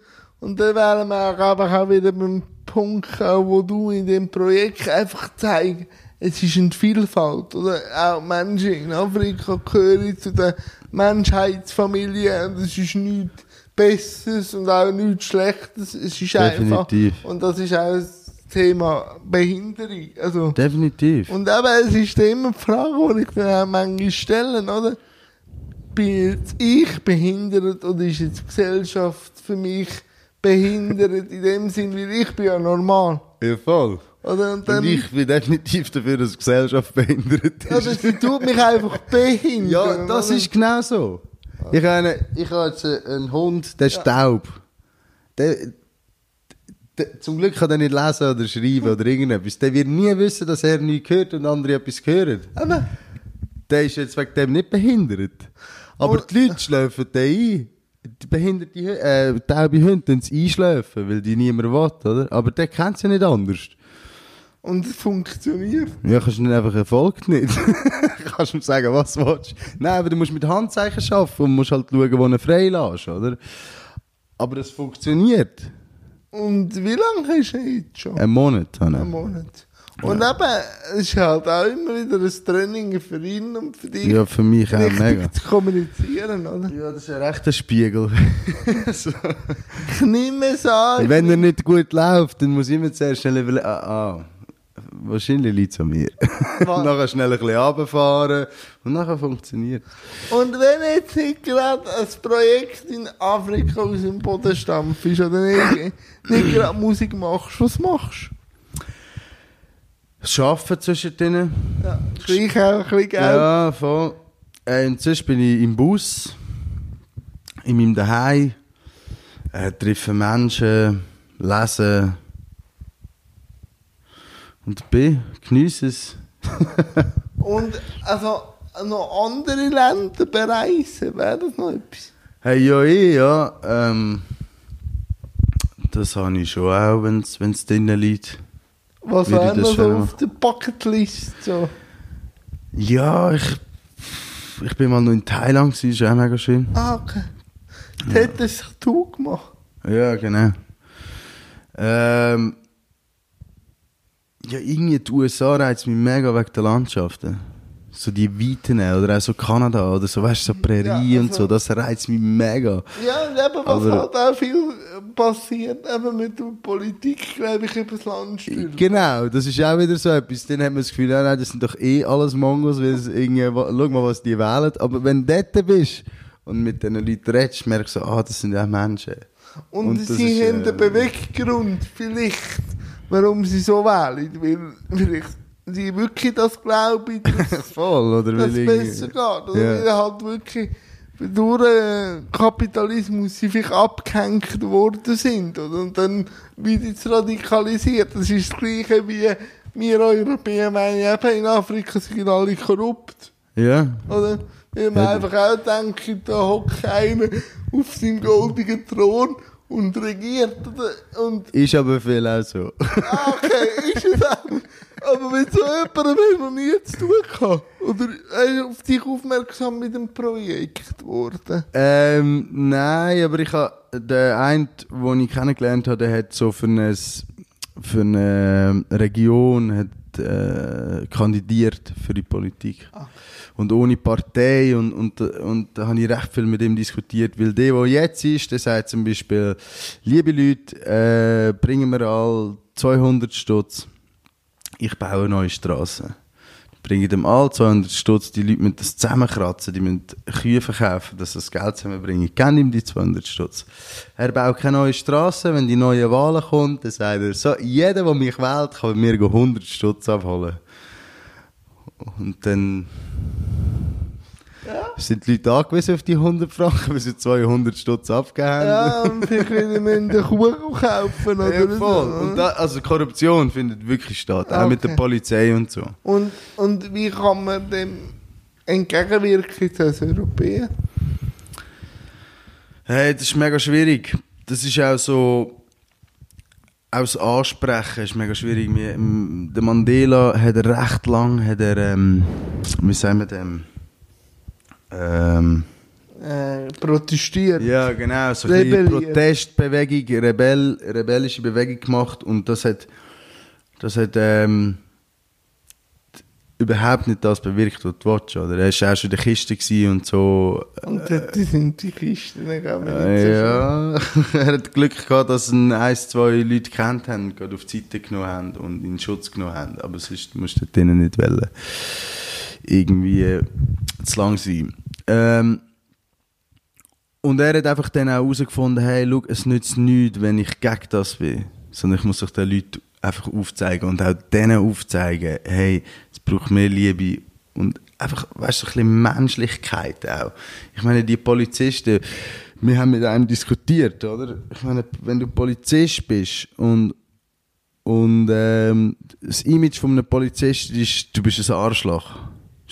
Und dann wären wir auch einfach auch wieder beim Punkt, wo du in dem Projekt einfach zeigst, es ist eine Vielfalt, oder? Auch Menschen in Afrika gehören zu der Menschheitsfamilie und es ist nichts Besseres und auch nichts Schlechtes. Es ist Definitiv. einfach. Und das ist auch das Thema Behinderung. Also, Definitiv. und eben, es ist immer die Frage, die ich mir auch manchmal stelle, oder? Bin jetzt ich behindert oder ist jetzt die Gesellschaft für mich behindert in dem Sinn, weil ich bin ja normal. Ja, voll. Oder? Und dann, Und ich bin definitiv dafür, dass die Gesellschaft behindert ist. also, sie tut mich einfach <laughs> behindern. Ja, das oder? ist genau so. Ich habe, ich habe jetzt einen Hund, der ist taub. Der, der, zum Glück kann er nicht lesen oder schreiben oder irgendetwas. Der wird nie wissen, dass er nichts hört und andere etwas hören. Aber, Der ist jetzt wegen dem nicht behindert. Aber Und- die Leute schläfen den ein. Die behinderte, äh, taube Hunde einschläfen, weil die niemand will, oder? Aber der kennt sie ja nicht anders. und es funktioniert. Ja, kannst du nicht einfach erfolgt nicht. kannst du ihm sagen, was du willst. Nein, aber du musst mit Handzeichen arbeiten und musst halt schauen, wo du frei lässt, oder? Aber es funktioniert. Und wie lange hast du jetzt schon? Einen Monat. Einen Monat. Und eben, es ist halt auch immer wieder ein Training für ihn und für dich. Ja, für mich auch mega. zu kommunizieren, oder? Ja, das ist ein rechter Spiegel. <laughs> so. Ich nehme es an. Wenn er nicht gut läuft, dann muss ich immer zuerst schnell überlegen, ah, ah, wahrscheinlich liegt es an mir. <laughs> Nachher schnell ein bisschen runterfahren und nachher funktioniert Und wenn jetzt nicht gerade ein Projekt in Afrika aus dem Boden stampft oder nicht, nicht gerade Musik machst, was machst Das Arbeiten zwischen denen. Ja, krieg auch ein bisschen Geld. Ja, voll. Äh, und sonst bin ich im Bus, in meinem Daheim, äh, treffe Menschen, lese und bin, genieße es. <laughs> Und also noch andere Länder bereisen, wäre das noch etwas? Hey, ja, ich, ja. Ähm, das habe ich schon auch, wenn es drinnen liegt. Was wäre das noch so auf der Bucketlist? So? Ja, ich, ich bin mal noch in Thailand, gewesen, ist auch mega schön. Ah, okay. Das hätte sich du gemacht. Ja, genau. Ähm, ja, irgendwie die USA reizt mich mega wegen der Landschaften. So die Weiten oder auch so Kanada oder so, weißt du, so Prärie Ja, und also- so, das reizt mich mega. Ja, und eben, was Aber- halt auch viel passiert, eben mit der Politik, glaube ich, über das Land steuern. Genau, das ist auch wieder so etwas. Dann hat man das Gefühl, ja, nein, das sind doch eh alles Mongos, weil es irgendwie, schau mal, was die wählen. Aber wenn du dort bist und mit diesen Leuten redest, merkst du ah, das sind ja Menschen. Und, Und sie ist, haben äh, einen Beweggrund, vielleicht, warum sie so wählen. Weil vielleicht sie wirklich das glauben, dass <laughs> Voll, oder? irgendwie- besser geht. Oder Ja. weil halt wirklich durch den Kapitalismus sie vielleicht abgehängt worden sind. Oder? Und dann wird jetzt radikalisiert. Das ist das Gleiche wie wir Europäer meinen, eben in Afrika sind alle korrupt. Ja, Oder? Weil man Ja. einfach auch denkt, da hockt einer auf seinem goldenen Thron und regiert. Oder? Und, ist aber viel auch so. ah, okay, ist es auch. Aber mit so jemandem hast noch nie zu tun gehabt. Oder hast du auf dich aufmerksam mit dem Projekt geworden? Ähm, nein, aber ich habe, der eine, den ich kennengelernt habe, der hat so für eine, für eine Region hat, äh, kandidiert für die Politik. Ah. Und ohne Partei und, und, und da habe ich recht viel mit ihm diskutiert, weil der, der jetzt ist, der sagt zum Beispiel, liebe Leute, äh, bringen wir all 200 Stutz, ich baue eine neue Straße. Bringen dem all 200 Stutz, die Leute müssen das zusammenkratzen, die müssen Kühe verkaufen, dass das Geld zusammenbringen. Geben ihm die 200 Stutz. Er baut keine neue Straße, wenn die neue Wahlen kommt, dann sagt er, so, jeder, der mich wählt, kann mir 100 Stutz abholen. Und dann sind die Leute angewiesen auf die 100 Franken, weil sie 200 Stutz abgegeben haben. Ja, und vielleicht wieder müssen eine Kuh kaufen oder Ja, voll. so. Und da, also Korruption findet wirklich statt, auch mit Okay. der Polizei und so. Und, und wie kann man dem entgegenwirken als Europäer? Hey, das ist mega schwierig. Das ist auch so. auch das Ansprechen ist mega schwierig. Der Mandela hat er recht lang, hat er, ähm, wie sagen wir dem, ähm, Äh, protestiert. ja genau, so eine. Protestbewegung, Rebell, rebellische Bewegung gemacht und das hat, das hat ähm, überhaupt nicht das bewirkt, was du willst, oder? Er war auch schon in der Kiste und so. Und dort sind die Kisten, glaube ich. Äh, ja, <laughs> er hat Glück gehabt, dass ihn ein, zwei Leute kennt haben, gerade auf die Seite genommen haben und in Schutz genommen haben. Aber sonst musst du denen nicht wollen. Irgendwie äh, zu lang sein. Ähm, und er hat einfach dann auch herausgefunden, hey, schau, es nützt nichts, wenn ich gegen das bin. Sondern ich muss euch den Leuten einfach aufzeigen und auch denen aufzeigen, hey, es braucht mehr Liebe und einfach, weißt du, ein bisschen Menschlichkeit auch. Ich meine, die Polizisten, wir haben mit einem diskutiert, oder? Ich meine, wenn du Polizist bist und und ähm, das Image von einem Polizist ist, du bist ein Arschloch.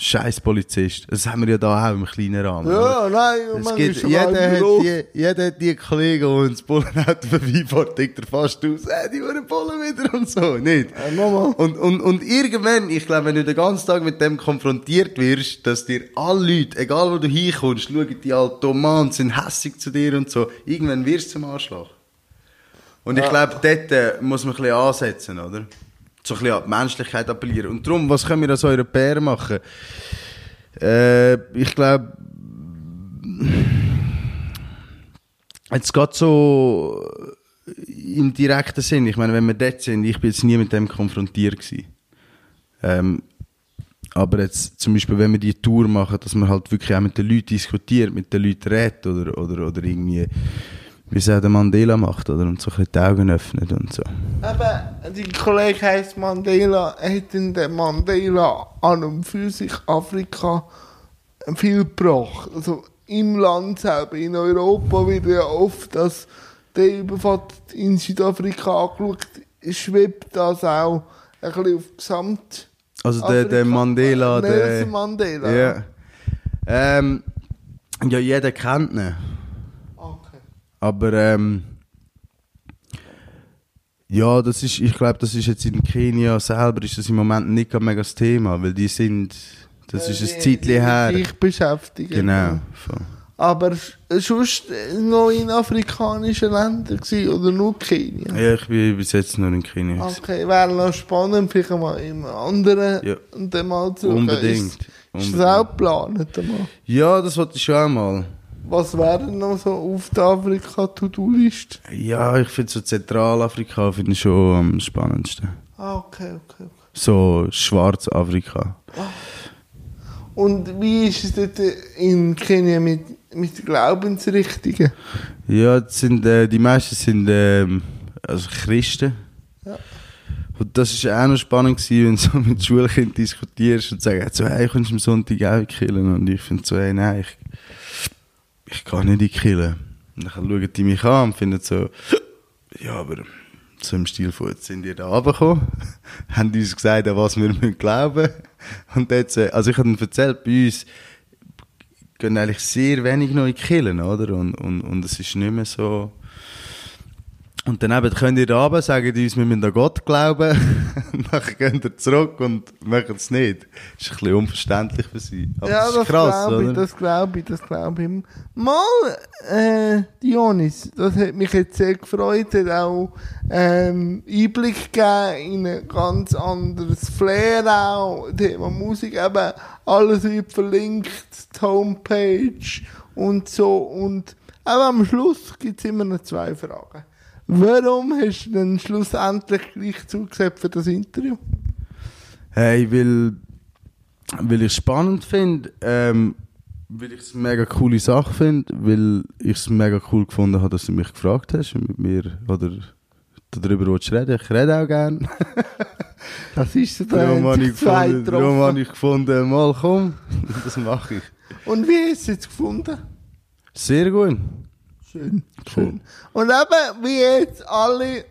Scheiß Polizist. Das haben wir ja da auch im kleinen Rahmen. oder? Ja, nein, Es man gibt, jeder, hat die, jeder hat die Kollegen, die ins Bullenauto vorbeifahren, denkt er fast aus, äh, die wollen Bullen wieder und so, nicht? Ja, nochmal. Und, und, und irgendwann, ich glaube, wenn du den ganzen Tag mit dem konfrontiert wirst, dass dir alle Leute, egal wo du hinkommst, schauen die halt dumm an sind hässig zu dir und so, irgendwann wirst du zum Arschloch. Und ich glaube, dort äh, muss man ein bisschen ansetzen, oder? So ein bisschen an die Menschlichkeit appellieren. Und darum, was können wir als Europäer machen? Äh, ich glaube, jetzt geht so im direkten Sinn. Ich meine, wenn wir dort sind, ich bin jetzt nie mit dem konfrontiert gewesen. Ähm, aber jetzt zum Beispiel, wenn wir die Tour machen, dass man halt wirklich auch mit den Leuten diskutiert, mit den Leuten redet oder, oder, oder irgendwie, wie es auch der Mandela macht, oder? Und so ein bisschen die Augen öffnet und so. Eben, die Kollege heisst Mandela, hat in der Mandela an und für sich Afrika viel gebracht. Also im Land selber, in Europa wird ja oft das der Überfall in Südafrika angeschaut, schwebt das auch ein bisschen auf Gesamt. Also der, der Mandela, der... Nelson Mandela. Ja. Ähm, ja, jeder kennt ihn. Aber ähm, ja, das ist, ich glaube, das ist jetzt in Kenia selber ist das im Moment nicht gerade mega das Thema, weil die sind, das ist ein Zeitchen her. Ich beschäftige. Genau. voll. Aber sonst noch in afrikanischen Ländern gewesen, oder nur Kenia? Ja, ich bin bis jetzt nur in Kenia. Okay, wäre noch spannend, vielleicht mal im anderen Ja. und dann mal zu Unbedingt. Ist, ist das Unbedingt. auch geplant? Ja, das wollte ich schon einmal. Was wäre denn noch so auf der Afrika-To-Do-Liste? Ja, ich finde so Zentralafrika finde ich schon am spannendsten. Ah, okay, okay, okay. So Schwarzafrika. Und wie ist es dort in Kenia mit, mit den Glaubensrichtungen? Ja, sind, äh, die meisten sind ähm, also Christen. Ja. Und das war auch noch spannend, gewesen, wenn du so mit Schulkindern diskutierst und sagst, so, hey, kommst du am Sonntag auch Kirche? Und ich finde so, hey, nein, ich, ich kann nicht in die Kirche. Und dann schauen die mich an und finden so, ja, aber so im Stil von, jetzt sind die da runtergekommen, <laughs> haben uns gesagt, an was wir müssen glauben Und jetzt, äh, also ich habe ihnen erzählt, bei uns gehen eigentlich sehr wenig noch die Kirche, oder? Und, und, und es ist nicht mehr so... Und dann eben könnt ihr da runter, sagen die uns, wir müssen an Gott glauben. <laughs> Dann gehen ihr zurück und machen es nicht. Das ist ein bisschen unverständlich für sie. Aber ja, das das, glaube ich, das glaube ich, das glaube ich. Mal, äh, Dionis, das hat mich jetzt sehr gefreut, hat auch ähm, Einblick gegeben in ein ganz anderes Flair auch, Thema Musik, eben alles wird verlinkt, die Homepage und so und aber am Schluss gibt es immer noch zwei Fragen. Warum hast du denn schlussendlich gleich zugesagt für das Interview? Hey, weil, weil ich es spannend finde, ähm, weil ich es eine mega coole Sache finde, weil ich es mega cool gefunden habe, dass du mich gefragt hast und mit mir oder darüber willst reden. Ich rede auch gerne. <laughs> Das ist so Darum habe ich, gefunden, darum habe ich gefunden, mal komm, <laughs> das mache ich. Und wie hast du es jetzt gefunden? Sehr gut. Schön, schön. Und eben, wie jetzt alle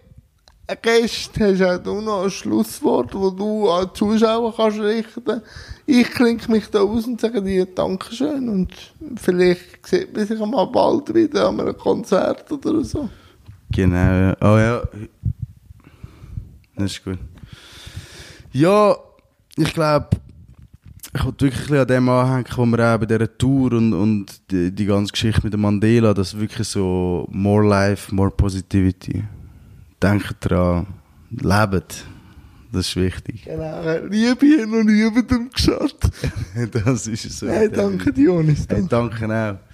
Gäste, hast auch du noch ein Schlusswort, das du an die Zuschauer kannst richten. Ich klinke mich da aus und sage dir Dankeschön und vielleicht sieht man sich mal bald wieder an einem Konzert oder so. Genau. ja. Oh ja. Das ist gut. Ja, ich glaube, ich wollte wirklich an dem anhängen, wo wir auch bei dieser Tour und, und die, die ganze Geschichte mit dem Mandela, das ist wirklich so more life, more positivity. Denkt dran, lebt. Das ist wichtig. Genau, Liebe hat noch niemandem geschaut. <laughs> das ist so. Hey, danke Dionis. Hey, Danke. danke auch.